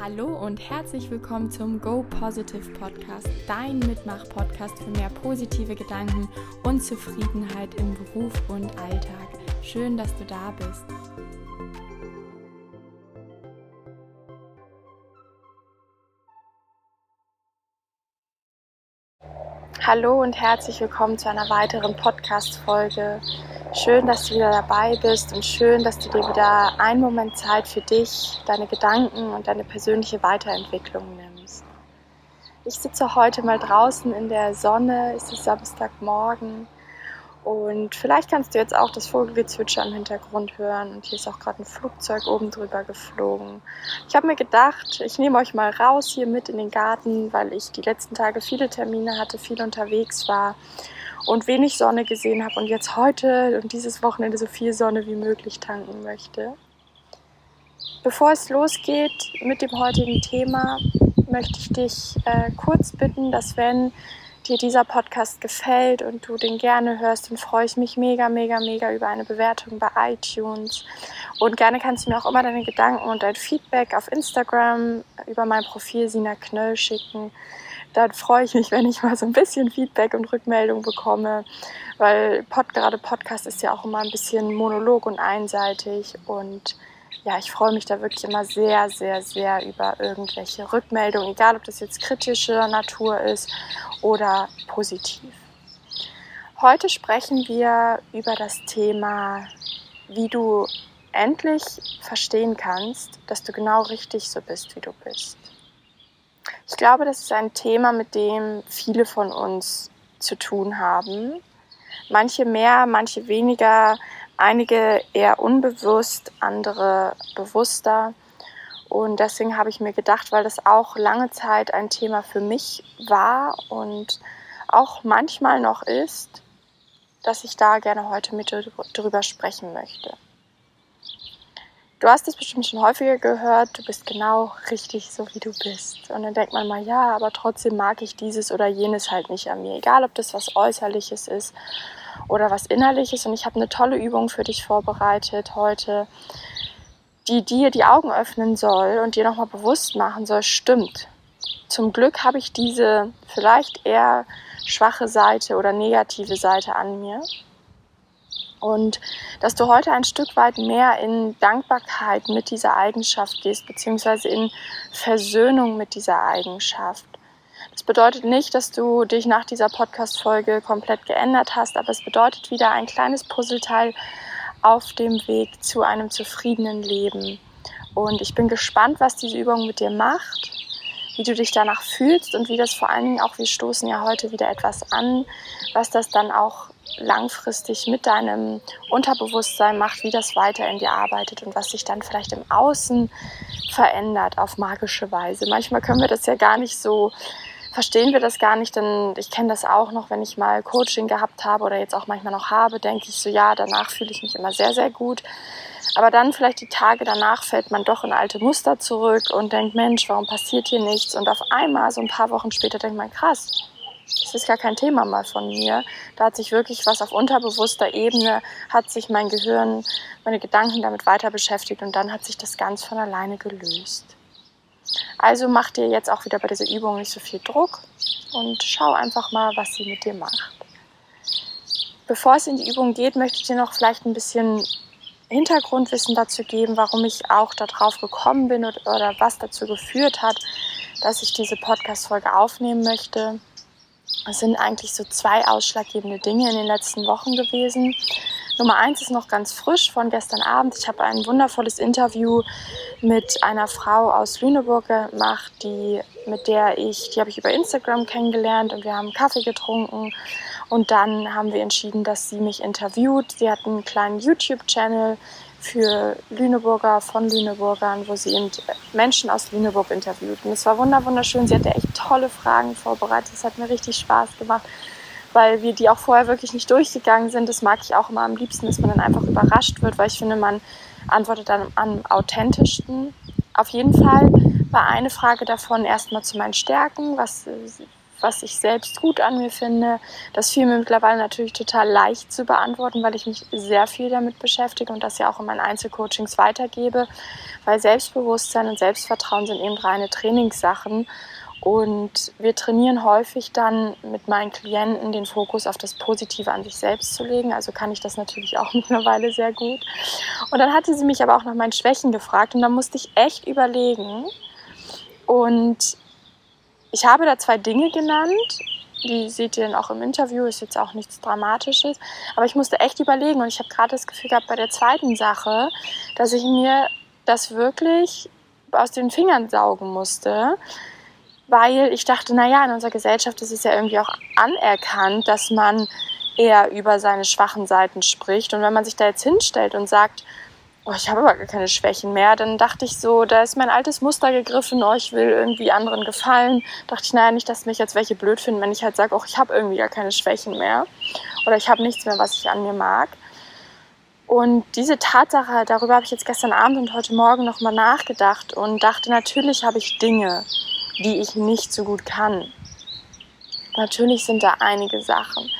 Hallo und herzlich willkommen zum Go Positive Podcast, dein Mitmach-Podcast für mehr positive Gedanken und Zufriedenheit im Beruf und Alltag. Schön, dass du da bist. Hallo und herzlich willkommen zu einer weiteren Podcast-Folge. Schön, dass du wieder dabei bist und schön, dass du dir wieder einen Moment Zeit für dich, deine Gedanken und deine persönliche Weiterentwicklung nimmst. Ich sitze heute mal draußen in der Sonne, es ist Samstagmorgen und vielleicht kannst du jetzt auch das Vogelgezwitscher im Hintergrund hören und hier ist auch gerade ein Flugzeug oben drüber geflogen. Ich habe mir gedacht, ich nehme euch mal raus hier mit in den Garten, weil ich die letzten Tage viele Termine hatte, viel unterwegs war und wenig Sonne gesehen habe und jetzt heute und dieses Wochenende so viel Sonne wie möglich tanken möchte. Bevor es losgeht mit dem heutigen Thema, möchte ich dich äh, kurz bitten, dass wenn dir dieser Podcast gefällt und du den gerne hörst, dann freue ich mich mega, mega, mega über eine Bewertung bei iTunes. Und gerne kannst du mir auch immer deine Gedanken und dein Feedback auf Instagram über mein Profil Sina Knöll schicken dann freue ich mich, wenn ich mal so ein bisschen Feedback und Rückmeldung bekomme, weil Pod, gerade Podcast ist ja auch immer ein bisschen monolog und einseitig und ja, ich freue mich da wirklich immer sehr, sehr, sehr über irgendwelche Rückmeldungen, egal ob das jetzt kritischer Natur ist oder positiv. Heute sprechen wir über das Thema, wie du endlich verstehen kannst, dass du genau richtig so bist, wie du bist. Ich glaube, das ist ein Thema, mit dem viele von uns zu tun haben. Manche mehr, manche weniger, einige eher unbewusst, andere bewusster. Und deswegen habe ich mir gedacht, weil das auch lange Zeit ein Thema für mich war und auch manchmal noch ist, dass ich da gerne heute mit drüber sprechen möchte. Du hast es bestimmt schon häufiger gehört, du bist genau richtig so, wie du bist. Und dann denkt man mal, ja, aber trotzdem mag ich dieses oder jenes halt nicht an mir. Egal, ob das was Äußerliches ist oder was Innerliches. Und ich habe eine tolle Übung für dich vorbereitet heute, die dir die Augen öffnen soll und dir nochmal bewusst machen soll, stimmt. Zum Glück habe ich diese vielleicht eher schwache Seite oder negative Seite an mir und dass du heute ein Stück weit mehr in Dankbarkeit mit dieser Eigenschaft gehst, beziehungsweise in Versöhnung mit dieser Eigenschaft. Das bedeutet nicht, dass du dich nach dieser Podcast-Folge komplett geändert hast, aber es bedeutet wieder ein kleines Puzzleteil auf dem Weg zu einem zufriedenen Leben. Und ich bin gespannt, was diese Übung mit dir macht, wie du dich danach fühlst und wie das vor allen Dingen auch, wir stoßen ja heute wieder etwas an, was das dann auch langfristig mit deinem Unterbewusstsein macht, wie das weiter in dir arbeitet und was sich dann vielleicht im Außen verändert auf magische Weise. Manchmal können wir das ja gar nicht so, verstehen wir das gar nicht, denn ich kenne das auch noch, wenn ich mal Coaching gehabt habe oder jetzt auch manchmal noch habe, denke ich so, ja, danach fühle ich mich immer sehr, sehr gut. Aber dann vielleicht die Tage danach fällt man doch in alte Muster zurück und denkt, Mensch, warum passiert hier nichts? Und auf einmal, so ein paar Wochen später, denkt man, krass, das ist gar kein Thema mal von mir. Da hat sich wirklich was auf unterbewusster Ebene, hat sich mein Gehirn, meine Gedanken damit weiter beschäftigt und dann hat sich das ganz von alleine gelöst. Also mach dir jetzt auch wieder bei dieser Übung nicht so viel Druck und schau einfach mal, was sie mit dir macht. Bevor es in die Übung geht, möchte ich dir noch vielleicht ein bisschen Hintergrundwissen dazu geben, warum ich auch darauf gekommen bin oder, was dazu geführt hat, dass ich diese Podcast-Folge aufnehmen möchte. Es sind eigentlich so zwei ausschlaggebende Dinge in den letzten Wochen gewesen. Nummer eins ist noch ganz frisch von gestern Abend. Ich habe ein wundervolles Interview mit einer Frau aus Lüneburg gemacht, die, mit der ich, die habe ich über Instagram kennengelernt und wir haben Kaffee getrunken. Und dann haben wir entschieden, dass sie mich interviewt. Sie hat einen kleinen YouTube-Channel für Lüneburger, von Lüneburgern, wo sie eben Menschen aus Lüneburg interviewt. Und es war wunderschön. Sie hatte echt tolle Fragen vorbereitet. Es hat mir richtig Spaß gemacht, weil wir die auch vorher wirklich nicht durchgegangen sind. Das mag ich auch immer am liebsten, dass man dann einfach überrascht wird, weil ich finde, man antwortet dann am authentischsten. Auf jeden Fall war eine Frage davon erstmal zu meinen Stärken. Was was ich selbst gut an mir finde. Das fiel mir mittlerweile natürlich total leicht zu beantworten, weil ich mich sehr viel damit beschäftige und das ja auch in meinen Einzelcoachings weitergebe, weil Selbstbewusstsein und Selbstvertrauen sind eben reine Trainingssachen. Und wir trainieren häufig dann mit meinen Klienten den Fokus auf das Positive an sich selbst zu legen. Also kann ich das natürlich auch mittlerweile sehr gut. Und dann hatte sie mich aber auch nach meinen Schwächen gefragt und dann musste ich echt überlegen. Und ich habe da zwei Dinge genannt. Die seht ihr dann auch im Interview, ist jetzt auch nichts Dramatisches. Aber ich musste echt überlegen und ich habe gerade das Gefühl gehabt bei der zweiten Sache, dass ich mir das wirklich aus den Fingern saugen musste weil ich dachte, naja, in unserer Gesellschaft ist es ja irgendwie auch anerkannt, dass man eher über seine schwachen Seiten spricht. Und wenn man sich da jetzt hinstellt und sagt, oh, ich habe aber gar keine Schwächen mehr, dann dachte ich so, da ist mein altes Muster gegriffen, oh, ich will irgendwie anderen gefallen. Dachte ich, naja, nicht, dass mich jetzt welche blöd finden, wenn ich halt sage, oh, ich habe irgendwie gar keine Schwächen mehr. Oder ich habe nichts mehr, was ich an mir mag. Und diese Tatsache, darüber habe ich jetzt gestern Abend und heute Morgen nochmal nachgedacht und dachte, natürlich habe ich Dinge, die ich nicht so gut kann. Natürlich sind da einige Sachen.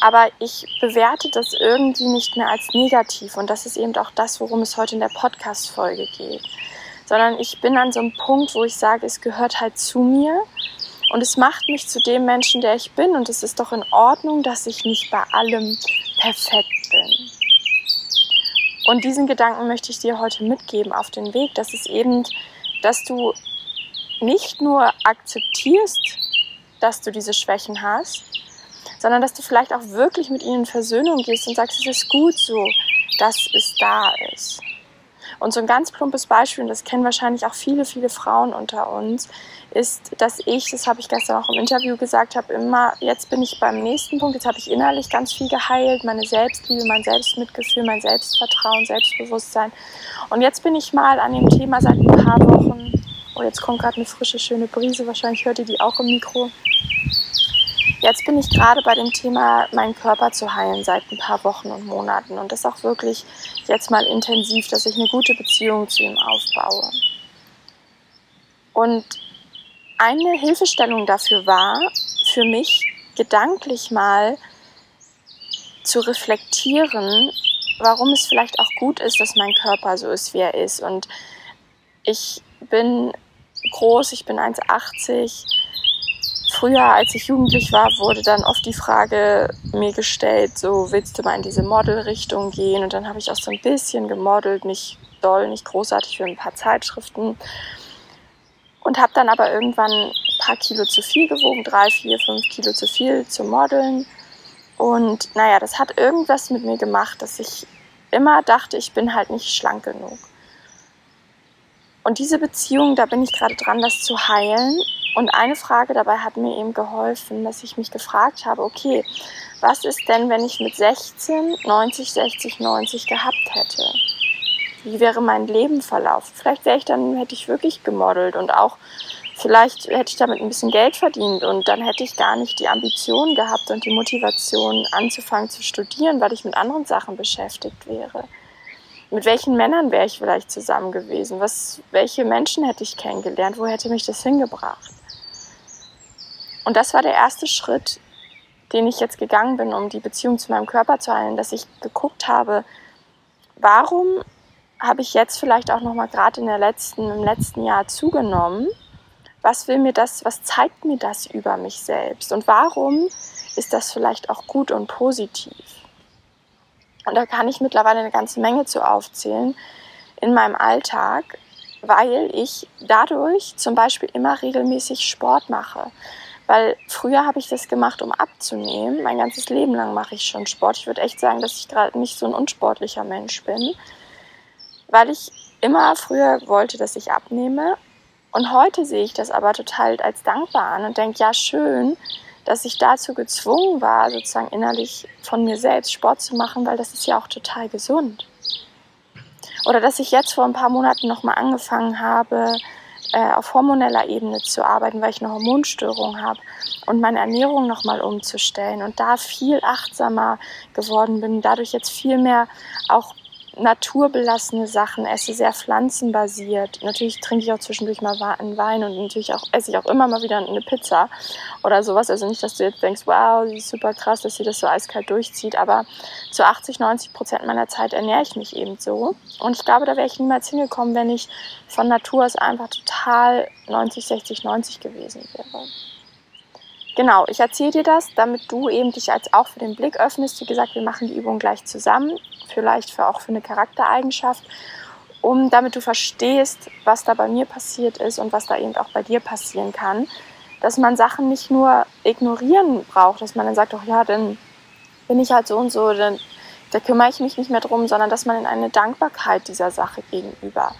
Aber ich bewerte das irgendwie nicht mehr als negativ. Und das ist eben auch das, worum es heute in der Podcast-Folge geht. Sondern ich bin an so einem Punkt, wo ich sage, es gehört halt zu mir. Und es macht mich zu dem Menschen, der ich bin. Und es ist doch in Ordnung, dass ich nicht bei allem perfekt bin. Und diesen Gedanken möchte ich dir heute mitgeben auf den Weg, dass es eben, dass du nicht nur akzeptierst, dass du diese Schwächen hast, sondern dass du vielleicht auch wirklich mit ihnen in Versöhnung gehst und sagst, es ist gut so, dass es da ist. Und so ein ganz plumpes Beispiel, und das kennen wahrscheinlich auch viele, viele Frauen unter uns, ist, dass ich, das habe ich gestern auch im Interview gesagt, habe immer, jetzt bin ich beim nächsten Punkt, jetzt habe ich innerlich ganz viel geheilt, meine Selbstliebe, mein Selbstmitgefühl, mein Selbstvertrauen, Selbstbewusstsein. Und jetzt bin ich mal an dem Thema seit ein paar Wochen Oh, jetzt kommt gerade eine frische, schöne Brise. Wahrscheinlich hört ihr die auch im Mikro. Jetzt bin ich gerade bei dem Thema, meinen Körper zu heilen seit ein paar Wochen und Monaten. Und das auch wirklich jetzt mal intensiv, dass ich eine gute Beziehung zu ihm aufbaue. Und eine Hilfestellung dafür war, für mich gedanklich mal zu reflektieren, warum es vielleicht auch gut ist, dass mein Körper so ist, wie er ist. Und ich bin groß, ich bin 1,80. Früher, als ich jugendlich war, wurde dann oft die Frage mir gestellt, so willst du mal in diese Modelrichtung gehen? Und dann habe ich auch so ein bisschen gemodelt, nicht doll, nicht großartig für ein paar Zeitschriften. Und habe dann aber irgendwann ein paar Kilo zu viel gewogen, drei, vier, fünf Kilo zu viel zu modeln. Und naja, das hat irgendwas mit mir gemacht, dass ich immer dachte, ich bin halt nicht schlank genug. Und diese Beziehung, da bin ich gerade dran, das zu heilen. Und eine Frage dabei hat mir eben geholfen, dass ich mich gefragt habe, okay, was ist denn, wenn ich mit 16 90, 60, 90 gehabt hätte? Wie wäre mein Leben verlaufen? Vielleicht wäre ich dann, hätte ich wirklich gemodelt und auch vielleicht hätte ich damit ein bisschen Geld verdient und dann hätte ich gar nicht die Ambition gehabt und die Motivation anzufangen zu studieren, weil ich mit anderen Sachen beschäftigt wäre mit welchen Männern wäre ich vielleicht zusammen gewesen? Was, welche Menschen hätte ich kennengelernt? Wo hätte mich das hingebracht? Und das war der erste Schritt, den ich jetzt gegangen bin, um die Beziehung zu meinem Körper zu heilen, dass ich geguckt habe, warum habe ich jetzt vielleicht auch noch mal gerade in der letzten im letzten Jahr zugenommen? Was will mir das, was zeigt mir das über mich selbst und warum ist das vielleicht auch gut und positiv? Und da kann ich mittlerweile eine ganze Menge zu aufzählen in meinem Alltag, weil ich dadurch zum Beispiel immer regelmäßig Sport mache. Weil früher habe ich das gemacht, um abzunehmen. Mein ganzes Leben lang mache ich schon Sport. Ich würde echt sagen, dass ich gerade nicht so ein unsportlicher Mensch bin. Weil ich immer früher wollte, dass ich abnehme. Und heute sehe ich das aber total als dankbar an und denke, ja, schön, dass ich dazu gezwungen war, sozusagen innerlich von mir selbst Sport zu machen, weil das ist ja auch total gesund. Oder dass ich jetzt vor ein paar Monaten nochmal angefangen habe, äh, auf hormoneller Ebene zu arbeiten, weil ich eine Hormonstörung habe und meine Ernährung nochmal umzustellen und da viel achtsamer geworden bin, dadurch jetzt viel mehr auch naturbelassene Sachen, esse sehr pflanzenbasiert. Natürlich trinke ich auch zwischendurch mal einen Wein und natürlich auch esse ich auch immer mal wieder eine Pizza oder sowas. Also nicht, dass du jetzt denkst, wow, sie ist super krass, dass sie das so eiskalt durchzieht, aber zu 80, 90 Prozent meiner Zeit ernähre ich mich eben so. Und ich glaube, da wäre ich niemals hingekommen, wenn ich von Natur aus einfach total 90, 60, 90 gewesen wäre. Genau, ich erzähle dir das, damit du eben dich als auch für den Blick öffnest. Wie gesagt, wir machen die Übung gleich zusammen, vielleicht für auch für eine Charaktereigenschaft, um damit du verstehst, was da bei mir passiert ist und was da eben auch bei dir passieren kann. Dass man Sachen nicht nur ignorieren braucht, dass man dann sagt, ach ja, dann bin ich halt so und so, dann da kümmere ich mich nicht mehr drum, sondern dass man in eine Dankbarkeit dieser Sache gegenüber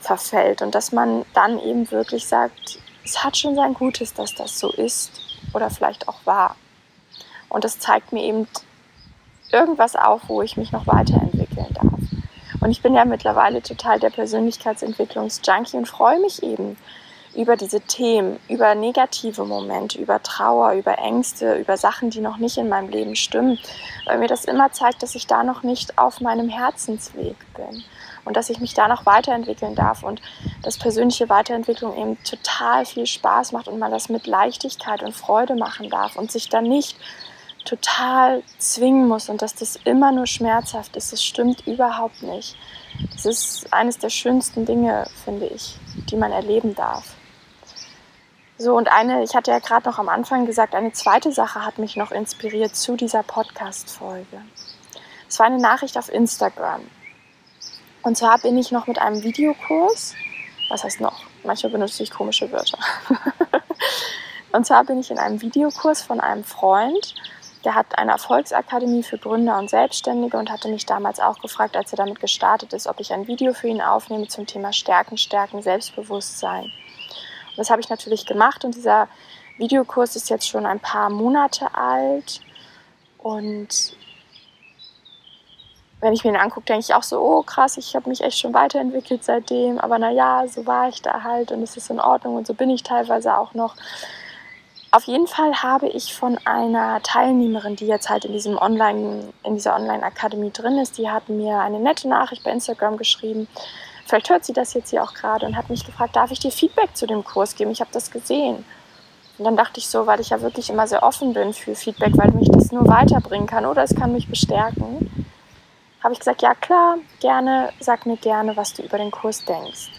verfällt und dass man dann eben wirklich sagt, es hat schon sein Gutes, dass das so ist oder vielleicht auch war. Und das zeigt mir eben irgendwas auf, wo ich mich noch weiterentwickeln darf. Und ich bin ja mittlerweile total der Persönlichkeitsentwicklungsjunkie und freue mich eben über diese Themen, über negative Momente, über Trauer, über Ängste, über Sachen, die noch nicht in meinem Leben stimmen, weil mir das immer zeigt, dass ich da noch nicht auf meinem Herzensweg bin und dass ich mich da noch weiterentwickeln darf und dass persönliche Weiterentwicklung eben total viel Spaß macht und man das mit Leichtigkeit und Freude machen darf und sich dann nicht total zwingen muss und dass das immer nur schmerzhaft ist. Das stimmt überhaupt nicht. Das ist eines der schönsten Dinge, finde ich, die man erleben darf. So, und eine, ich hatte ja gerade noch am Anfang gesagt, eine zweite Sache hat mich noch inspiriert zu dieser Podcast-Folge. Es war eine Nachricht auf Instagram. Und zwar bin ich noch mit einem Videokurs, was heißt noch? Manchmal benutze ich komische Wörter. und zwar bin ich in einem Videokurs von einem Freund, der hat eine Erfolgsakademie für Gründer und Selbstständige und hatte mich damals auch gefragt, als er damit gestartet ist, ob ich ein Video für ihn aufnehme zum Thema Stärken, Stärken, Selbstbewusstsein. Und das habe ich natürlich gemacht und dieser Videokurs ist jetzt schon ein paar Monate alt und wenn ich mir ihn angucke, denke ich auch so, oh krass, ich habe mich echt schon weiterentwickelt seitdem, aber naja, so war ich da halt und es ist in Ordnung und so bin ich teilweise auch noch. Auf jeden Fall habe ich von einer Teilnehmerin, die jetzt halt in diesem Online, in dieser Online-Akademie drin ist, die hat mir eine nette Nachricht bei Instagram geschrieben. Vielleicht hört sie das jetzt hier auch gerade und hat mich gefragt, darf ich dir Feedback zu dem Kurs geben? Ich habe das gesehen. Und dann dachte ich so, weil ich ja wirklich immer sehr offen bin für Feedback, weil mich das nur weiterbringen kann oder es kann mich bestärken habe ich gesagt, ja klar, gerne, sag mir gerne, was du über den Kurs denkst.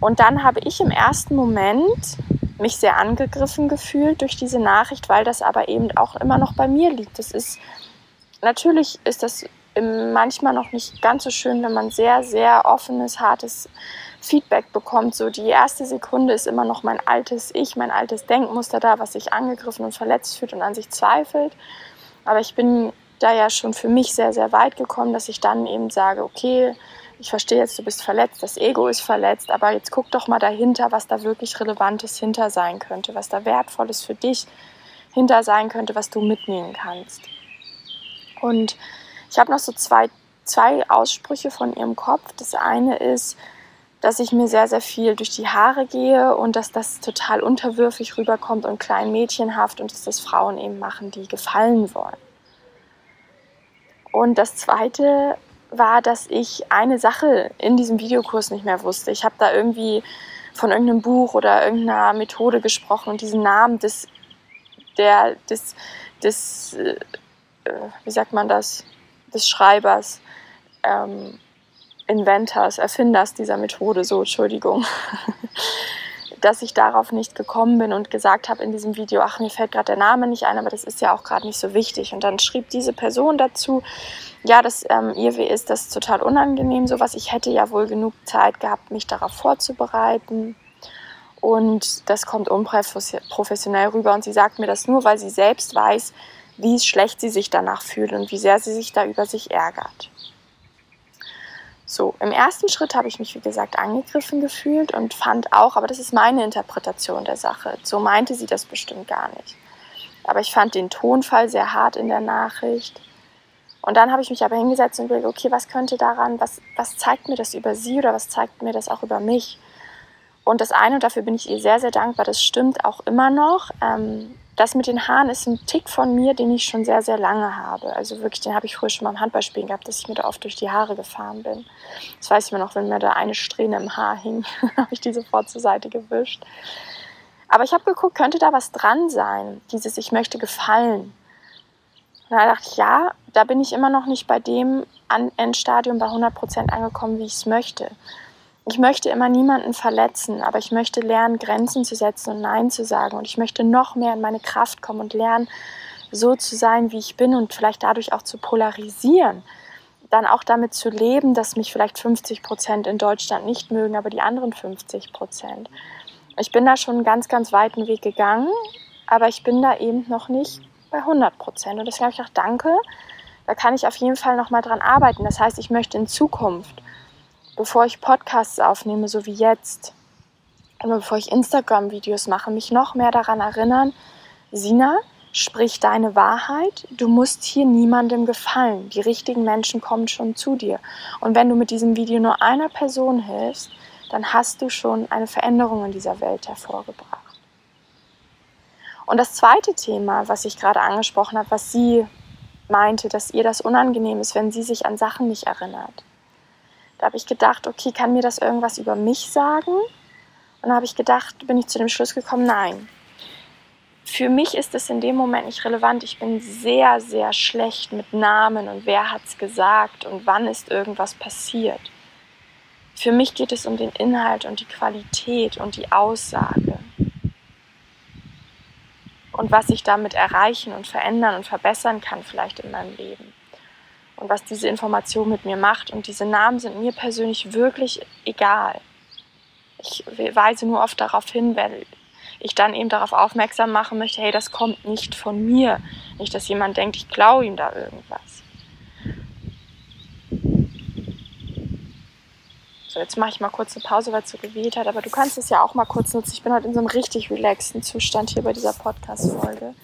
Und dann habe ich im ersten Moment mich sehr angegriffen gefühlt durch diese Nachricht, weil das aber eben auch immer noch bei mir liegt. Das ist natürlich ist das manchmal noch nicht ganz so schön, wenn man sehr sehr offenes, hartes Feedback bekommt. So die erste Sekunde ist immer noch mein altes Ich, mein altes Denkmuster da, was sich angegriffen und verletzt fühlt und an sich zweifelt. Aber ich bin da ja schon für mich sehr, sehr weit gekommen, dass ich dann eben sage, okay, ich verstehe jetzt, du bist verletzt, das Ego ist verletzt, aber jetzt guck doch mal dahinter, was da wirklich Relevantes hinter sein könnte, was da Wertvolles für dich hinter sein könnte, was du mitnehmen kannst. Und ich habe noch so zwei, zwei Aussprüche von ihrem Kopf. Das eine ist, dass ich mir sehr, sehr viel durch die Haare gehe und dass das total unterwürfig rüberkommt und klein mädchenhaft und dass das Frauen eben machen, die gefallen wollen. Und das Zweite war, dass ich eine Sache in diesem Videokurs nicht mehr wusste. Ich habe da irgendwie von irgendeinem Buch oder irgendeiner Methode gesprochen und diesen Namen des, der, des, des äh, wie sagt man das, des Schreibers, ähm, Inventors, Erfinders dieser Methode, so, Entschuldigung, dass ich darauf nicht gekommen bin und gesagt habe in diesem Video, ach, mir fällt gerade der Name nicht ein, aber das ist ja auch gerade nicht so wichtig. Und dann schrieb diese Person dazu, ja, das ähm, IW ist das total unangenehm, sowas. Ich hätte ja wohl genug Zeit gehabt, mich darauf vorzubereiten. Und das kommt unprofessionell rüber. Und sie sagt mir das nur, weil sie selbst weiß, wie schlecht sie sich danach fühlt und wie sehr sie sich da über sich ärgert. So, im ersten Schritt habe ich mich, wie gesagt, angegriffen gefühlt und fand auch, aber das ist meine Interpretation der Sache, so meinte sie das bestimmt gar nicht. Aber ich fand den Tonfall sehr hart in der Nachricht. Und dann habe ich mich aber hingesetzt und überlegt, okay, was könnte daran, was, was zeigt mir das über sie oder was zeigt mir das auch über mich? Und das eine, und dafür bin ich ihr sehr, sehr dankbar, das stimmt auch immer noch. Ähm, das mit den Haaren ist ein Tick von mir, den ich schon sehr, sehr lange habe. Also wirklich, den habe ich früher schon mal im Handballspielen gehabt, dass ich mir da oft durch die Haare gefahren bin. Das weiß ich mir noch, wenn mir da eine Strähne im Haar hing, habe ich die sofort zur Seite gewischt. Aber ich habe geguckt, könnte da was dran sein? Dieses Ich möchte gefallen. Und da dachte ich, ja, da bin ich immer noch nicht bei dem Endstadium bei 100% angekommen, wie ich es möchte. Ich möchte immer niemanden verletzen, aber ich möchte lernen, Grenzen zu setzen und Nein zu sagen. Und ich möchte noch mehr in meine Kraft kommen und lernen, so zu sein, wie ich bin und vielleicht dadurch auch zu polarisieren. Dann auch damit zu leben, dass mich vielleicht 50 Prozent in Deutschland nicht mögen, aber die anderen 50 Prozent. Ich bin da schon einen ganz, ganz weiten Weg gegangen, aber ich bin da eben noch nicht bei 100 Prozent. Und deswegen habe ich auch danke, da kann ich auf jeden Fall noch mal dran arbeiten. Das heißt, ich möchte in Zukunft bevor ich Podcasts aufnehme, so wie jetzt, oder bevor ich Instagram-Videos mache, mich noch mehr daran erinnern, Sina, sprich deine Wahrheit, du musst hier niemandem gefallen. Die richtigen Menschen kommen schon zu dir. Und wenn du mit diesem Video nur einer Person hilfst, dann hast du schon eine Veränderung in dieser Welt hervorgebracht. Und das zweite Thema, was ich gerade angesprochen habe, was sie meinte, dass ihr das unangenehm ist, wenn sie sich an Sachen nicht erinnert. Da habe ich gedacht, okay, kann mir das irgendwas über mich sagen? Und da habe ich gedacht, bin ich zu dem Schluss gekommen, nein. Für mich ist es in dem Moment nicht relevant. Ich bin sehr, sehr schlecht mit Namen und wer hat es gesagt und wann ist irgendwas passiert. Für mich geht es um den Inhalt und die Qualität und die Aussage. Und was ich damit erreichen und verändern und verbessern kann vielleicht in meinem Leben und was diese Information mit mir macht. Und diese Namen sind mir persönlich wirklich egal. Ich weise nur oft darauf hin, weil ich dann eben darauf aufmerksam machen möchte, hey, das kommt nicht von mir. Nicht, dass jemand denkt, ich klaue ihm da irgendwas. So, jetzt mache ich mal kurz eine Pause, weil es so geweht hat, aber du kannst es ja auch mal kurz nutzen. Ich bin heute in so einem richtig relaxten Zustand hier bei dieser Podcast-Folge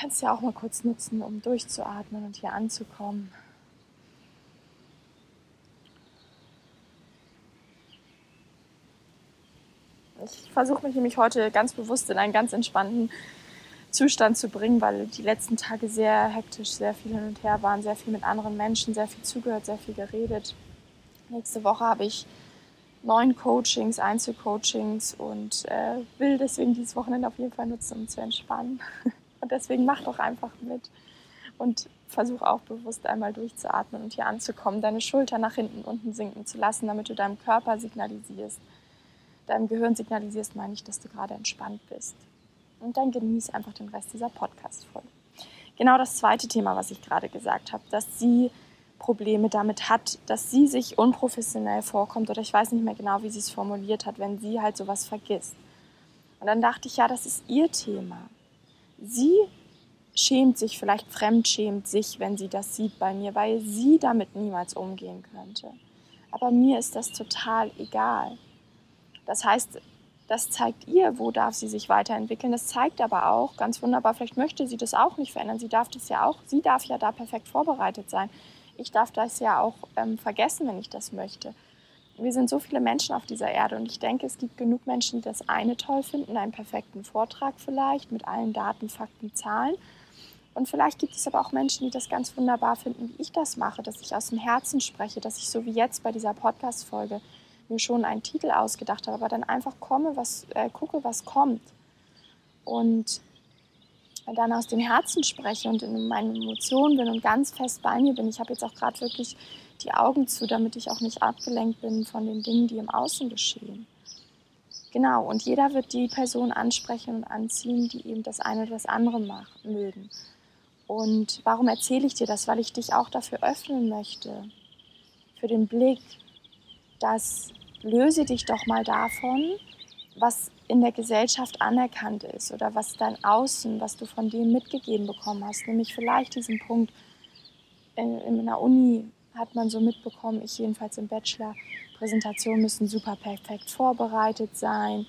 kannst ja auch mal kurz nutzen, um durchzuatmen und hier anzukommen. Ich versuche mich nämlich heute ganz bewusst in einen ganz entspannten Zustand zu bringen, weil die letzten Tage sehr hektisch, sehr viel hin und her waren, sehr viel mit anderen Menschen, sehr viel zugehört, sehr viel geredet. Nächste Woche habe ich neun Coachings, Einzelcoachings und äh, will deswegen dieses Wochenende auf jeden Fall nutzen, um zu entspannen. Und deswegen mach doch einfach mit und versuch auch bewusst einmal durchzuatmen und hier anzukommen, deine Schulter nach hinten unten sinken zu lassen, damit du deinem Körper signalisierst, deinem Gehirn signalisierst, meine ich, dass du gerade entspannt bist. Und dann genieß einfach den Rest dieser Podcast-Folge. Genau das zweite Thema, was ich gerade gesagt habe, dass sie Probleme damit hat, dass sie sich unprofessionell vorkommt oder ich weiß nicht mehr genau, wie sie es formuliert hat, wenn sie halt sowas vergisst. Und dann dachte ich, ja, das ist ihr Thema. Sie schämt sich, vielleicht fremdschämt sich, wenn sie das sieht bei mir, weil sie damit niemals umgehen könnte. Aber mir ist das total egal. Das heißt, das zeigt ihr, wo darf sie sich weiterentwickeln. Das zeigt aber auch ganz wunderbar, vielleicht möchte sie das auch nicht verändern. Sie darf das ja auch, sie darf ja da perfekt vorbereitet sein. Ich darf das ja auch ähm, vergessen, wenn ich das möchte wir sind so viele Menschen auf dieser Erde und ich denke, es gibt genug Menschen, die das eine toll finden, einen perfekten Vortrag vielleicht mit allen Daten, Fakten, Zahlen. Und vielleicht gibt es aber auch Menschen, die das ganz wunderbar finden, wie ich das mache, dass ich aus dem Herzen spreche, dass ich so wie jetzt bei dieser Podcast-Folge mir schon einen Titel ausgedacht habe, aber dann einfach komme, was, äh, gucke, was kommt. Und dann aus dem Herzen spreche und in meinen Emotionen bin und ganz fest bei mir bin. Ich habe jetzt auch gerade wirklich die Augen zu, damit ich auch nicht abgelenkt bin von den Dingen, die im Außen geschehen. Genau, und jeder wird die Person ansprechen und anziehen, die eben das eine oder das andere machen, mögen. Und warum erzähle ich dir das? Weil ich dich auch dafür öffnen möchte, für den Blick, dass löse dich doch mal davon, was in der Gesellschaft anerkannt ist oder was dein Außen, was du von denen mitgegeben bekommen hast, nämlich vielleicht diesen Punkt in, in einer Uni hat man so mitbekommen, ich jedenfalls im Bachelor, Präsentationen müssen super perfekt vorbereitet sein.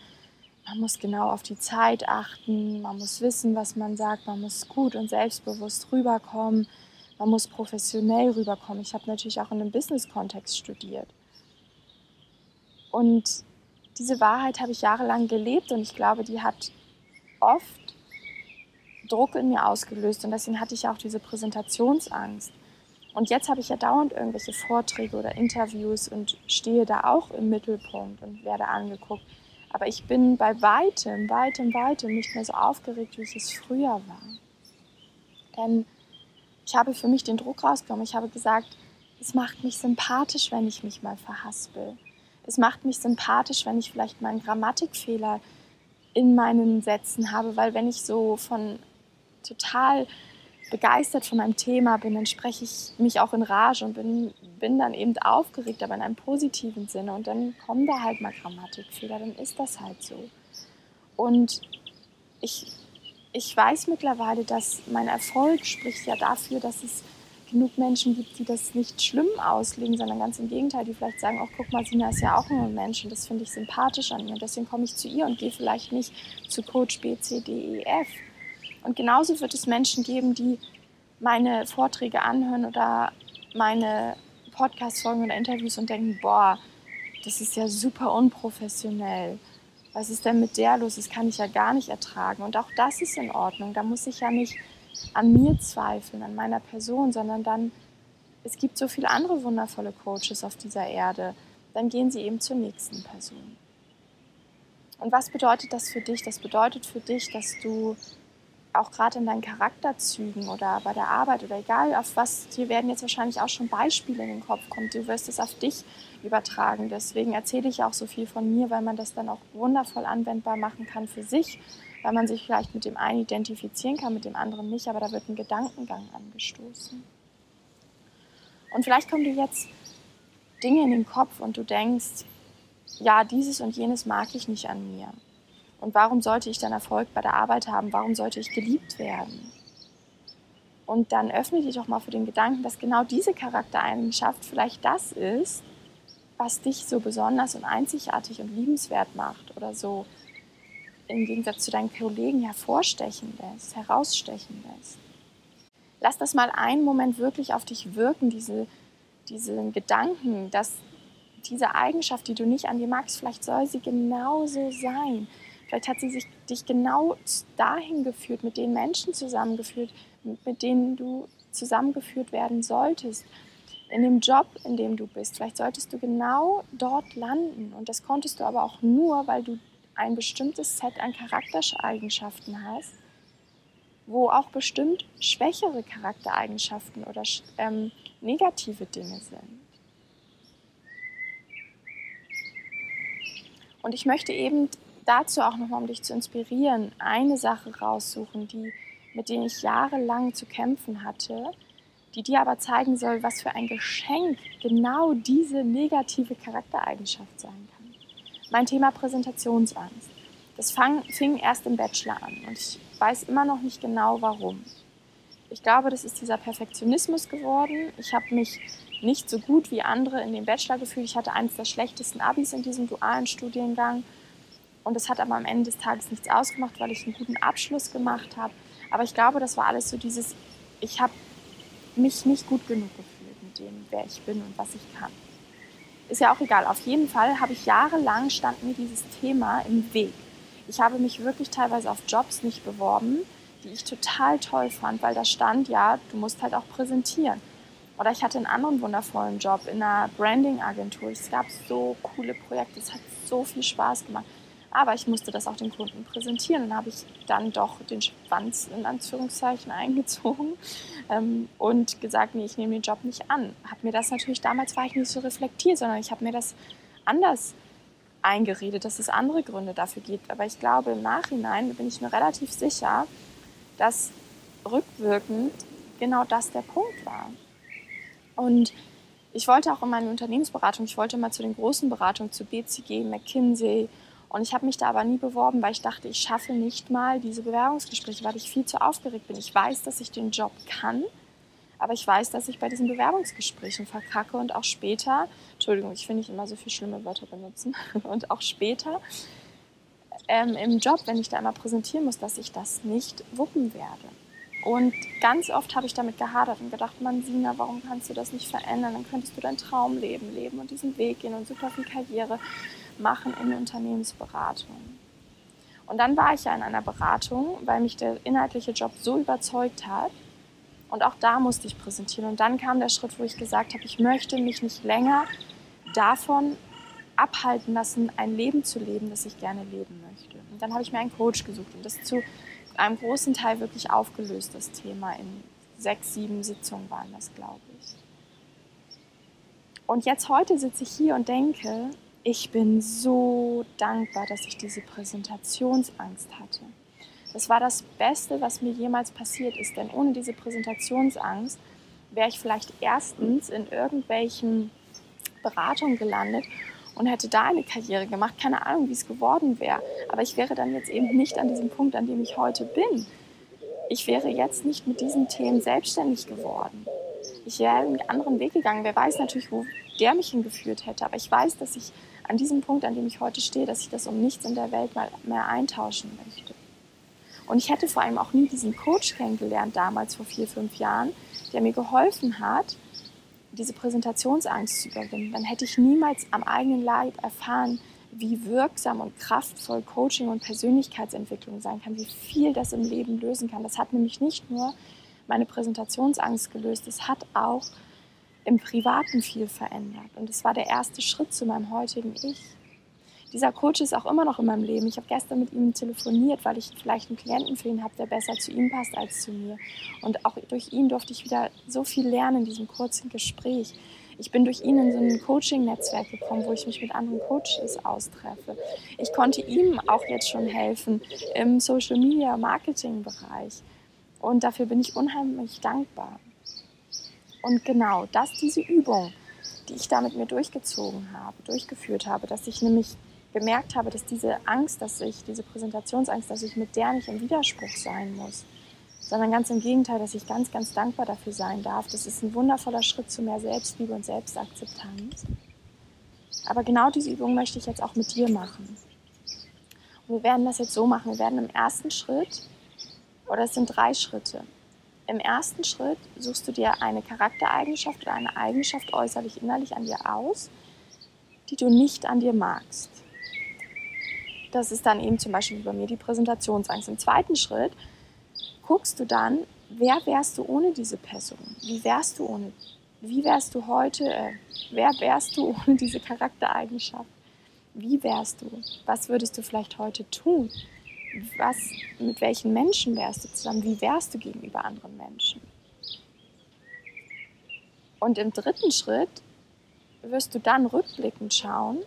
Man muss genau auf die Zeit achten, man muss wissen, was man sagt, man muss gut und selbstbewusst rüberkommen, man muss professionell rüberkommen. Ich habe natürlich auch in einem Business-Kontext studiert. Und diese Wahrheit habe ich jahrelang gelebt und ich glaube, die hat oft Druck in mir ausgelöst und deswegen hatte ich auch diese Präsentationsangst. Und jetzt habe ich ja dauernd irgendwelche Vorträge oder Interviews und stehe da auch im Mittelpunkt und werde angeguckt. Aber ich bin bei weitem, weitem, weitem nicht mehr so aufgeregt, wie ich es früher war. Denn ich habe für mich den Druck rausgenommen. Ich habe gesagt, es macht mich sympathisch, wenn ich mich mal verhaspel. Es macht mich sympathisch, wenn ich vielleicht mal einen Grammatikfehler in meinen Sätzen habe, weil wenn ich so von total begeistert von meinem Thema bin, dann spreche ich mich auch in Rage und bin, bin dann eben aufgeregt, aber in einem positiven Sinne. Und dann kommen da halt mal Grammatikfehler, dann ist das halt so. Und ich, ich weiß mittlerweile, dass mein Erfolg spricht ja dafür, dass es genug Menschen gibt, die das nicht schlimm auslegen, sondern ganz im Gegenteil, die vielleicht sagen, oh guck mal, Sina ist ja auch nur ein Mensch und das finde ich sympathisch an ihr und deswegen komme ich zu ihr und gehe vielleicht nicht zu Coach B, C, D, E, F. Und genauso wird es Menschen geben, die meine Vorträge anhören oder meine Podcast-Folgen oder Interviews und denken, boah, das ist ja super unprofessionell. Was ist denn mit der los? Das kann ich ja gar nicht ertragen. Und auch das ist in Ordnung. Da muss ich ja nicht an mir zweifeln, an meiner Person, sondern dann, es gibt so viele andere wundervolle Coaches auf dieser Erde. Dann gehen sie eben zur nächsten Person. Und was bedeutet das für dich? Das bedeutet für dich, dass du auch gerade in deinen Charakterzügen oder bei der Arbeit oder egal auf was, hier werden jetzt wahrscheinlich auch schon Beispiele in den Kopf kommen. Du wirst es auf dich übertragen. Deswegen erzähle ich auch so viel von mir, weil man das dann auch wundervoll anwendbar machen kann für sich, weil man sich vielleicht mit dem einen identifizieren kann, mit dem anderen nicht, aber da wird ein Gedankengang angestoßen. Und vielleicht kommen dir jetzt Dinge in den Kopf und du denkst, ja, dieses und jenes mag ich nicht an mir. Und warum sollte ich dann Erfolg bei der Arbeit haben? Warum sollte ich geliebt werden? Und dann öffne dich doch mal für den Gedanken, dass genau diese Charaktereigenschaft vielleicht das ist, was dich so besonders und einzigartig und liebenswert macht oder so im Gegensatz zu deinen Kollegen hervorstechen lässt, herausstechen lässt. Lass das mal einen Moment wirklich auf dich wirken, diese, diesen Gedanken, dass diese Eigenschaft, die du nicht an dir magst, vielleicht soll sie genauso sein. Vielleicht hat sie sich, dich genau dahin geführt, mit den Menschen zusammengeführt, mit denen du zusammengeführt werden solltest. In dem Job, in dem du bist. Vielleicht solltest du genau dort landen. Und das konntest du aber auch nur, weil du ein bestimmtes Set an Charaktereigenschaften hast, wo auch bestimmt schwächere Charaktereigenschaften oder ähm, negative Dinge sind. Und ich möchte eben dazu auch nochmal, um dich zu inspirieren, eine Sache raussuchen, die, mit denen ich jahrelang zu kämpfen hatte, die dir aber zeigen soll, was für ein Geschenk genau diese negative Charaktereigenschaft sein kann. Mein Thema Präsentationsangst. Das fang, fing erst im Bachelor an und ich weiß immer noch nicht genau warum. Ich glaube, das ist dieser Perfektionismus geworden. Ich habe mich nicht so gut wie andere in dem Bachelor gefühlt. Ich hatte eines der schlechtesten Abis in diesem dualen Studiengang. Und es hat aber am Ende des Tages nichts ausgemacht, weil ich einen guten Abschluss gemacht habe. Aber ich glaube, das war alles so dieses, ich habe mich nicht gut genug gefühlt mit dem, wer ich bin und was ich kann. Ist ja auch egal. Auf jeden Fall habe ich jahrelang stand mir dieses Thema im Weg. Ich habe mich wirklich teilweise auf Jobs nicht beworben, die ich total toll fand, weil da stand, ja, du musst halt auch präsentieren. Oder ich hatte einen anderen wundervollen Job in einer Branding-Agentur. Es gab so coole Projekte, es hat so viel Spaß gemacht. Aber ich musste das auch den Kunden präsentieren. Dann habe ich dann doch den Schwanz in Anführungszeichen eingezogen ähm, und gesagt, nee, ich nehme den Job nicht an. Habe mir das natürlich, damals war ich nicht so reflektiert, sondern ich habe mir das anders eingeredet, dass es andere Gründe dafür gibt. Aber ich glaube, im Nachhinein bin ich mir relativ sicher, dass rückwirkend genau das der Punkt war. Und ich wollte auch in meine Unternehmensberatung, ich wollte mal zu den großen Beratungen, zu BCG, McKinsey, und ich habe mich da aber nie beworben, weil ich dachte, ich schaffe nicht mal diese Bewerbungsgespräche, weil ich viel zu aufgeregt bin. Ich weiß, dass ich den Job kann, aber ich weiß, dass ich bei diesen Bewerbungsgesprächen verkacke und auch später, Entschuldigung, ich finde nicht immer so viel schlimme Wörter benutzen, und auch später ähm, im Job, wenn ich da einmal präsentieren muss, dass ich das nicht wuppen werde. Und ganz oft habe ich damit gehadert und gedacht, Mann, Sina, warum kannst du das nicht verändern? Dann könntest du dein Traumleben leben und diesen Weg gehen und super viel Karriere machen in Unternehmensberatung. Und dann war ich ja in einer Beratung, weil mich der inhaltliche Job so überzeugt hat. Und auch da musste ich präsentieren. Und dann kam der Schritt, wo ich gesagt habe, ich möchte mich nicht länger davon abhalten lassen, ein Leben zu leben, das ich gerne leben möchte. Und dann habe ich mir einen Coach gesucht und das zu einem großen Teil wirklich aufgelöst, das Thema. In sechs, sieben Sitzungen waren das, glaube ich. Und jetzt heute sitze ich hier und denke, ich bin so dankbar, dass ich diese Präsentationsangst hatte. Das war das Beste, was mir jemals passiert ist, denn ohne diese Präsentationsangst wäre ich vielleicht erstens in irgendwelchen Beratungen gelandet und hätte da eine Karriere gemacht. Keine Ahnung, wie es geworden wäre. Aber ich wäre dann jetzt eben nicht an diesem Punkt, an dem ich heute bin. Ich wäre jetzt nicht mit diesen Themen selbstständig geworden. Ich wäre einen anderen Weg gegangen. Wer weiß natürlich, wo der mich hingeführt hätte. Aber ich weiß, dass ich an diesem Punkt, an dem ich heute stehe, dass ich das um nichts in der Welt mal mehr eintauschen möchte. Und ich hätte vor allem auch nie diesen Coach kennengelernt damals vor vier, fünf Jahren, der mir geholfen hat, diese Präsentationsangst zu überwinden, dann hätte ich niemals am eigenen Leib erfahren, wie wirksam und kraftvoll Coaching und Persönlichkeitsentwicklung sein kann, wie viel das im Leben lösen kann. Das hat nämlich nicht nur meine Präsentationsangst gelöst, es hat auch im Privaten viel verändert. Und es war der erste Schritt zu meinem heutigen Ich dieser Coach ist auch immer noch in meinem Leben. Ich habe gestern mit ihm telefoniert, weil ich vielleicht einen Klienten für ihn habe, der besser zu ihm passt als zu mir. Und auch durch ihn durfte ich wieder so viel lernen in diesem kurzen Gespräch. Ich bin durch ihn in so ein Coaching-Netzwerk gekommen, wo ich mich mit anderen Coaches austreffe. Ich konnte ihm auch jetzt schon helfen im Social-Media-Marketing-Bereich. Und dafür bin ich unheimlich dankbar. Und genau, das, diese Übung, die ich da mit mir durchgezogen habe, durchgeführt habe, dass ich nämlich gemerkt habe, dass diese Angst, dass ich, diese Präsentationsangst, dass ich mit der nicht im Widerspruch sein muss, sondern ganz im Gegenteil, dass ich ganz, ganz dankbar dafür sein darf. Das ist ein wundervoller Schritt zu mehr Selbstliebe und Selbstakzeptanz. Aber genau diese Übung möchte ich jetzt auch mit dir machen. Und wir werden das jetzt so machen. Wir werden im ersten Schritt, oder es sind drei Schritte. Im ersten Schritt suchst du dir eine Charaktereigenschaft oder eine Eigenschaft äußerlich innerlich an dir aus, die du nicht an dir magst. Das ist dann eben zum Beispiel bei mir die Präsentationsangst. Im zweiten Schritt guckst du dann, wer wärst du ohne diese Person? Wie wärst du ohne? Wie wärst du heute? Äh, wer wärst du ohne diese Charaktereigenschaft? Wie wärst du? Was würdest du vielleicht heute tun? Was, mit welchen Menschen wärst du zusammen? Wie wärst du gegenüber anderen Menschen? Und im dritten Schritt wirst du dann rückblickend schauen,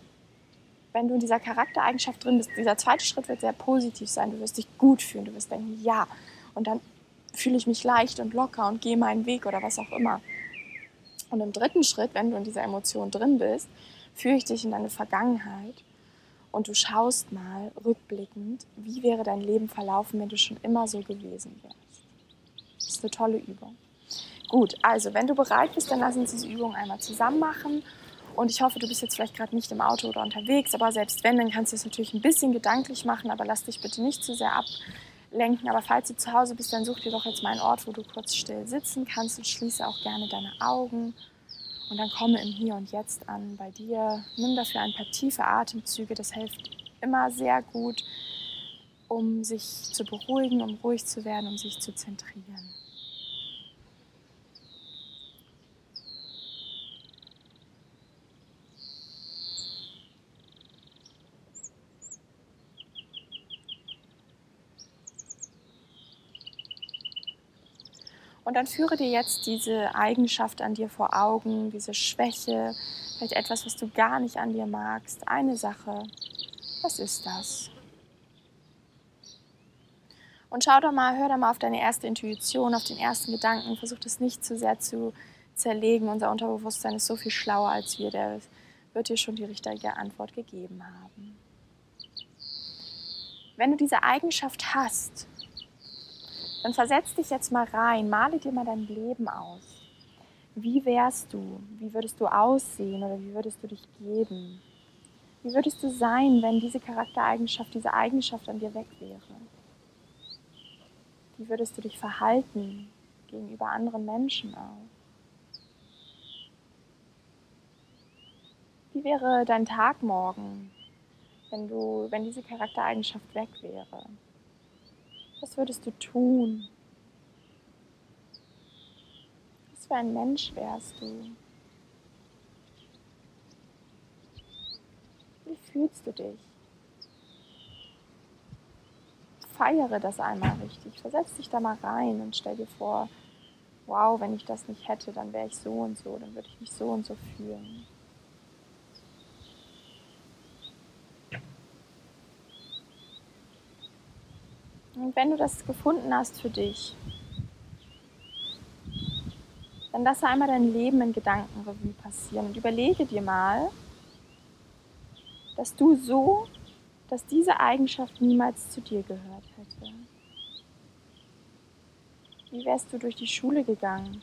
wenn du in dieser Charaktereigenschaft drin bist, dieser zweite Schritt wird sehr positiv sein. Du wirst dich gut fühlen, du wirst denken, ja. Und dann fühle ich mich leicht und locker und gehe meinen Weg oder was auch immer. Und im dritten Schritt, wenn du in dieser Emotion drin bist, führe ich dich in deine Vergangenheit und du schaust mal rückblickend, wie wäre dein Leben verlaufen, wenn du schon immer so gewesen wärst. Das ist eine tolle Übung. Gut, also wenn du bereit bist, dann lass uns diese Übung einmal zusammen machen und ich hoffe, du bist jetzt vielleicht gerade nicht im Auto oder unterwegs, aber selbst wenn, dann kannst du es natürlich ein bisschen gedanklich machen, aber lass dich bitte nicht zu sehr ablenken. Aber falls du zu Hause bist, dann such dir doch jetzt mal einen Ort, wo du kurz still sitzen kannst und schließe auch gerne deine Augen. Und dann komme im Hier und Jetzt an bei dir. Nimm dafür ein paar tiefe Atemzüge, das hilft immer sehr gut, um sich zu beruhigen, um ruhig zu werden, um sich zu zentrieren. Und dann führe dir jetzt diese Eigenschaft an dir vor Augen, diese Schwäche, vielleicht etwas, was du gar nicht an dir magst. Eine Sache. Was ist das? Und schau doch mal, hör doch mal auf deine erste Intuition, auf den ersten Gedanken. Versuch das nicht zu sehr zu zerlegen. Unser Unterbewusstsein ist so viel schlauer als wir. Der wird dir schon die richtige Antwort gegeben haben. Wenn du diese Eigenschaft hast, dann versetz dich jetzt mal rein, male dir mal dein Leben aus. Wie wärst du? Wie würdest du aussehen oder wie würdest du dich geben? Wie würdest du sein, wenn diese Charaktereigenschaft, diese Eigenschaft an dir weg wäre? Wie würdest du dich verhalten gegenüber anderen Menschen auch? Wie wäre dein Tag morgen, wenn du, wenn diese Charaktereigenschaft weg wäre? Was würdest du tun? Was für ein Mensch wärst du? Wie fühlst du dich? Feiere das einmal richtig. Versetz dich da mal rein und stell dir vor, wow, wenn ich das nicht hätte, dann wäre ich so und so, dann würde ich mich so und so fühlen. Und wenn du das gefunden hast für dich, dann lasse einmal dein Leben in Gedankenrevue passieren und überlege dir mal, dass du so, dass diese Eigenschaft niemals zu dir gehört hätte. Wie wärst du durch die Schule gegangen?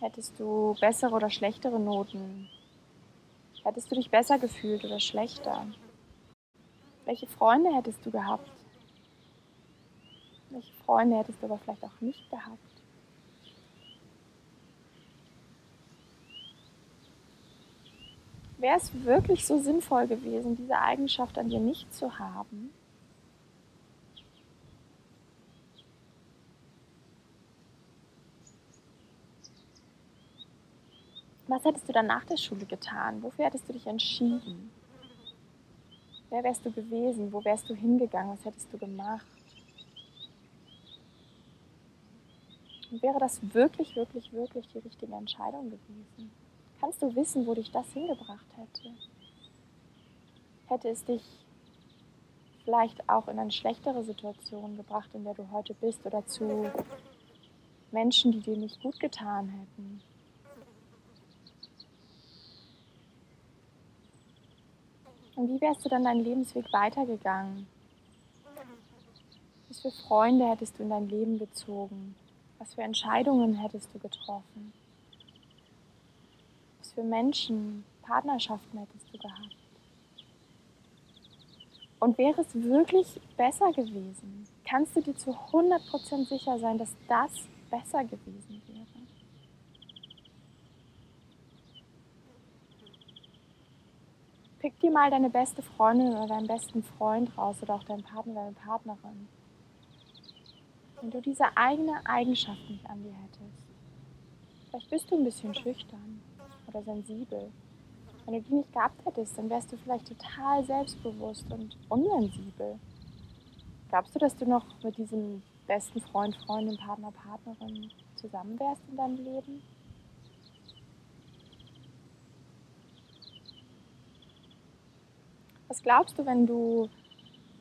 Hättest du bessere oder schlechtere Noten? Hättest du dich besser gefühlt oder schlechter? Welche Freunde hättest du gehabt? Welche Freunde hättest du aber vielleicht auch nicht gehabt? Wäre es wirklich so sinnvoll gewesen, diese Eigenschaft an dir nicht zu haben? Was hättest du dann nach der Schule getan? Wofür hättest du dich entschieden? Wer wärst du gewesen? Wo wärst du hingegangen? Was hättest du gemacht? Und wäre das wirklich, wirklich, wirklich die richtige Entscheidung gewesen? Kannst du wissen, wo dich das hingebracht hätte? Hätte es dich vielleicht auch in eine schlechtere Situation gebracht, in der du heute bist, oder zu Menschen, die dir nicht gut getan hätten? Und wie wärst du dann deinen Lebensweg weitergegangen? Was für Freunde hättest du in dein Leben gezogen? Was für Entscheidungen hättest du getroffen? Was für Menschen, Partnerschaften hättest du gehabt? Und wäre es wirklich besser gewesen? Kannst du dir zu 100% sicher sein, dass das besser gewesen wäre? Pick dir mal deine beste Freundin oder deinen besten Freund raus oder auch deinen Partner, deine Partnerin. Wenn du diese eigene Eigenschaft nicht an dir hättest, vielleicht bist du ein bisschen schüchtern oder sensibel. Wenn du die nicht gehabt hättest, dann wärst du vielleicht total selbstbewusst und unsensibel. Glaubst du, dass du noch mit diesem besten Freund, Freundin, Partner, Partnerin zusammen wärst in deinem Leben? Was glaubst du, wenn du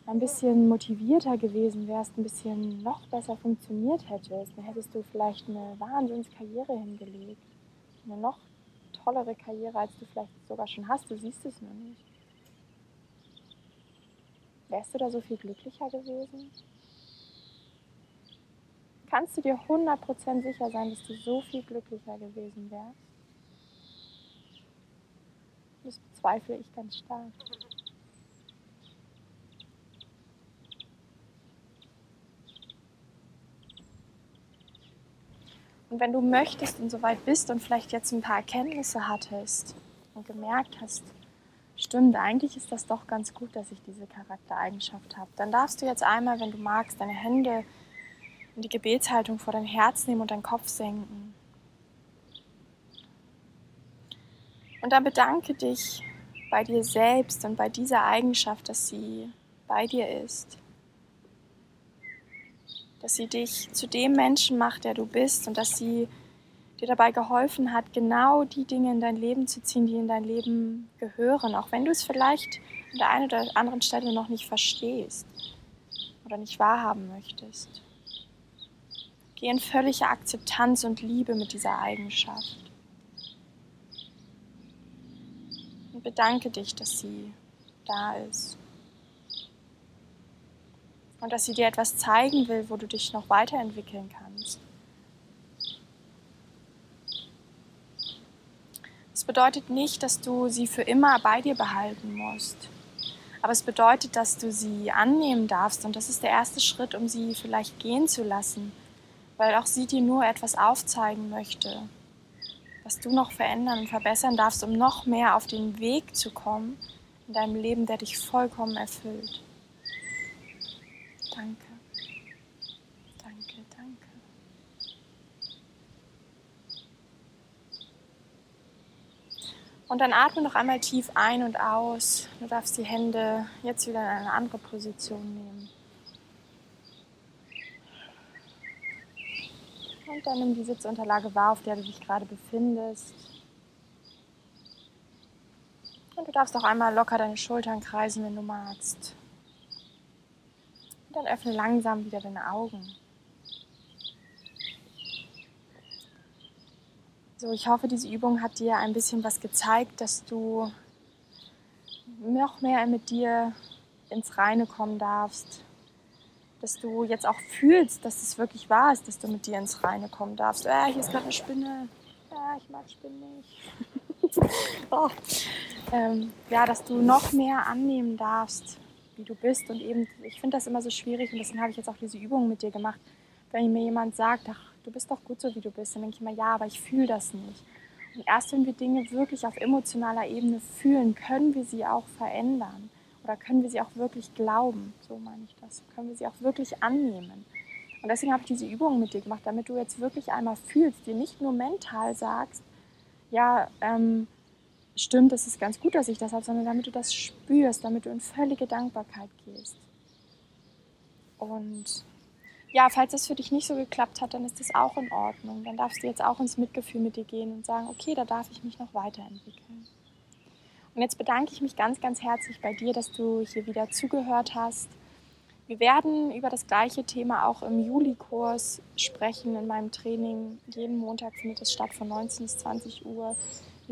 ein bisschen motivierter gewesen wärst, ein bisschen noch besser funktioniert hättest, dann hättest du vielleicht eine Wahnsinnskarriere hingelegt. Eine noch tollere Karriere, als du vielleicht sogar schon hast. Du siehst es nur nicht. Wärst du da so viel glücklicher gewesen? Kannst du dir 100% sicher sein, dass du so viel glücklicher gewesen wärst? Das bezweifle ich ganz stark. Und wenn du möchtest und soweit bist und vielleicht jetzt ein paar Erkenntnisse hattest und gemerkt hast, stimmt, eigentlich ist das doch ganz gut, dass ich diese Charaktereigenschaft habe, dann darfst du jetzt einmal, wenn du magst, deine Hände in die Gebetshaltung vor dein Herz nehmen und deinen Kopf senken. Und dann bedanke dich bei dir selbst und bei dieser Eigenschaft, dass sie bei dir ist dass sie dich zu dem Menschen macht, der du bist und dass sie dir dabei geholfen hat, genau die Dinge in dein Leben zu ziehen, die in dein Leben gehören, auch wenn du es vielleicht an der einen oder anderen Stelle noch nicht verstehst oder nicht wahrhaben möchtest. Geh in völlige Akzeptanz und Liebe mit dieser Eigenschaft. Und bedanke dich, dass sie da ist und dass sie dir etwas zeigen will, wo du dich noch weiterentwickeln kannst. Das bedeutet nicht, dass du sie für immer bei dir behalten musst. Aber es bedeutet, dass du sie annehmen darfst und das ist der erste Schritt, um sie vielleicht gehen zu lassen, weil auch sie dir nur etwas aufzeigen möchte, was du noch verändern und verbessern darfst, um noch mehr auf den Weg zu kommen in deinem Leben, der dich vollkommen erfüllt. Danke. Danke, danke. Und dann atme noch einmal tief ein und aus. Du darfst die Hände jetzt wieder in eine andere Position nehmen. Und dann nimm die Sitzunterlage wahr, auf der du dich gerade befindest. Und du darfst auch einmal locker deine Schultern kreisen, wenn du magst. Und dann öffne langsam wieder deine Augen. So, ich hoffe, diese Übung hat dir ein bisschen was gezeigt, dass du noch mehr mit dir ins Reine kommen darfst, dass du jetzt auch fühlst, dass es wirklich wahr ist, dass du mit dir ins Reine kommen darfst. Äh, hier ist gerade eine Spinne. Ja, ich mag Spinnen nicht. oh. ähm, ja, dass du noch mehr annehmen darfst, wie du bist. Und eben, ich finde das immer so schwierig und deswegen habe ich jetzt auch diese Übung mit dir gemacht. Wenn mir jemand sagt, ach, du bist doch gut so, wie du bist, dann denke ich immer, ja, aber ich fühle das nicht. Und erst wenn wir Dinge wirklich auf emotionaler Ebene fühlen, können wir sie auch verändern. Oder können wir sie auch wirklich glauben? So meine ich das. Können wir sie auch wirklich annehmen? Und deswegen habe ich diese Übung mit dir gemacht, damit du jetzt wirklich einmal fühlst, dir nicht nur mental sagst, ja, ähm, stimmt, es ist ganz gut, dass ich das habe, sondern damit du das spürst, damit du in völlige Dankbarkeit gehst. Und ja, falls das für dich nicht so geklappt hat, dann ist das auch in Ordnung. Dann darfst du jetzt auch ins Mitgefühl mit dir gehen und sagen, okay, da darf ich mich noch weiterentwickeln. Und jetzt bedanke ich mich ganz, ganz herzlich bei dir, dass du hier wieder zugehört hast. Wir werden über das gleiche Thema auch im Juli-Kurs sprechen in meinem Training. Jeden Montag findet es statt von 19 bis 20 Uhr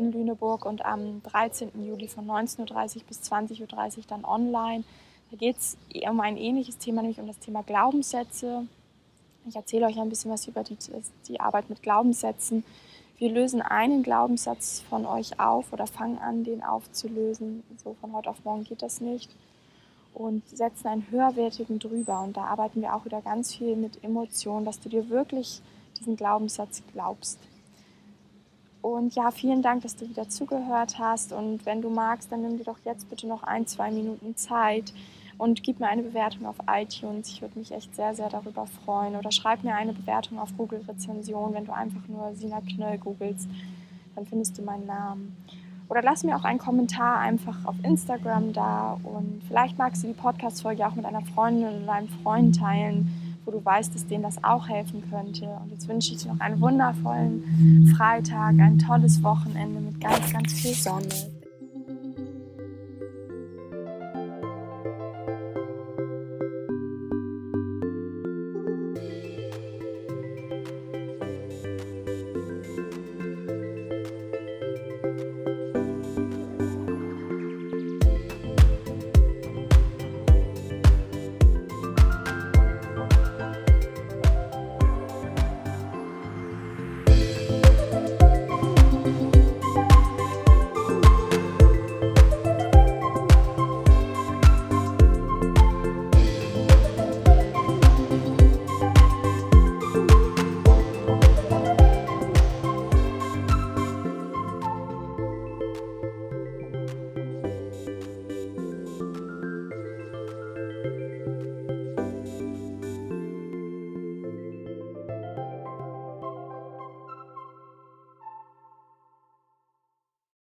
in Lüneburg und am 13. Juli von 19.30 Uhr bis 20.30 Uhr dann online. Da geht es um ein ähnliches Thema, nämlich um das Thema Glaubenssätze. Ich erzähle euch ein bisschen was über die, die Arbeit mit Glaubenssätzen wir lösen einen Glaubenssatz von euch auf oder fangen an, den aufzulösen. So von heute auf morgen geht das nicht. Und setzen einen höherwertigen drüber. Und da arbeiten wir auch wieder ganz viel mit Emotionen, dass du dir wirklich diesen Glaubenssatz glaubst. Und ja, vielen Dank, dass du wieder zugehört hast. Und wenn du magst, dann nimm dir doch jetzt bitte noch ein, zwei Minuten Zeit und gib mir eine Bewertung auf iTunes. Ich würde mich echt sehr, sehr darüber freuen. Oder schreib mir eine Bewertung auf Google Rezension, wenn du einfach nur Sina Knöll googelst, dann findest du meinen Namen. Oder lass mir auch einen Kommentar einfach auf Instagram da und vielleicht magst du die Podcast-Folge auch mit einer Freundin oder einem Freund teilen, wo du weißt, dass denen das auch helfen könnte. Und jetzt wünsche ich dir noch einen wundervollen Freitag, ein tolles Wochenende mit ganz, ganz viel Sonne.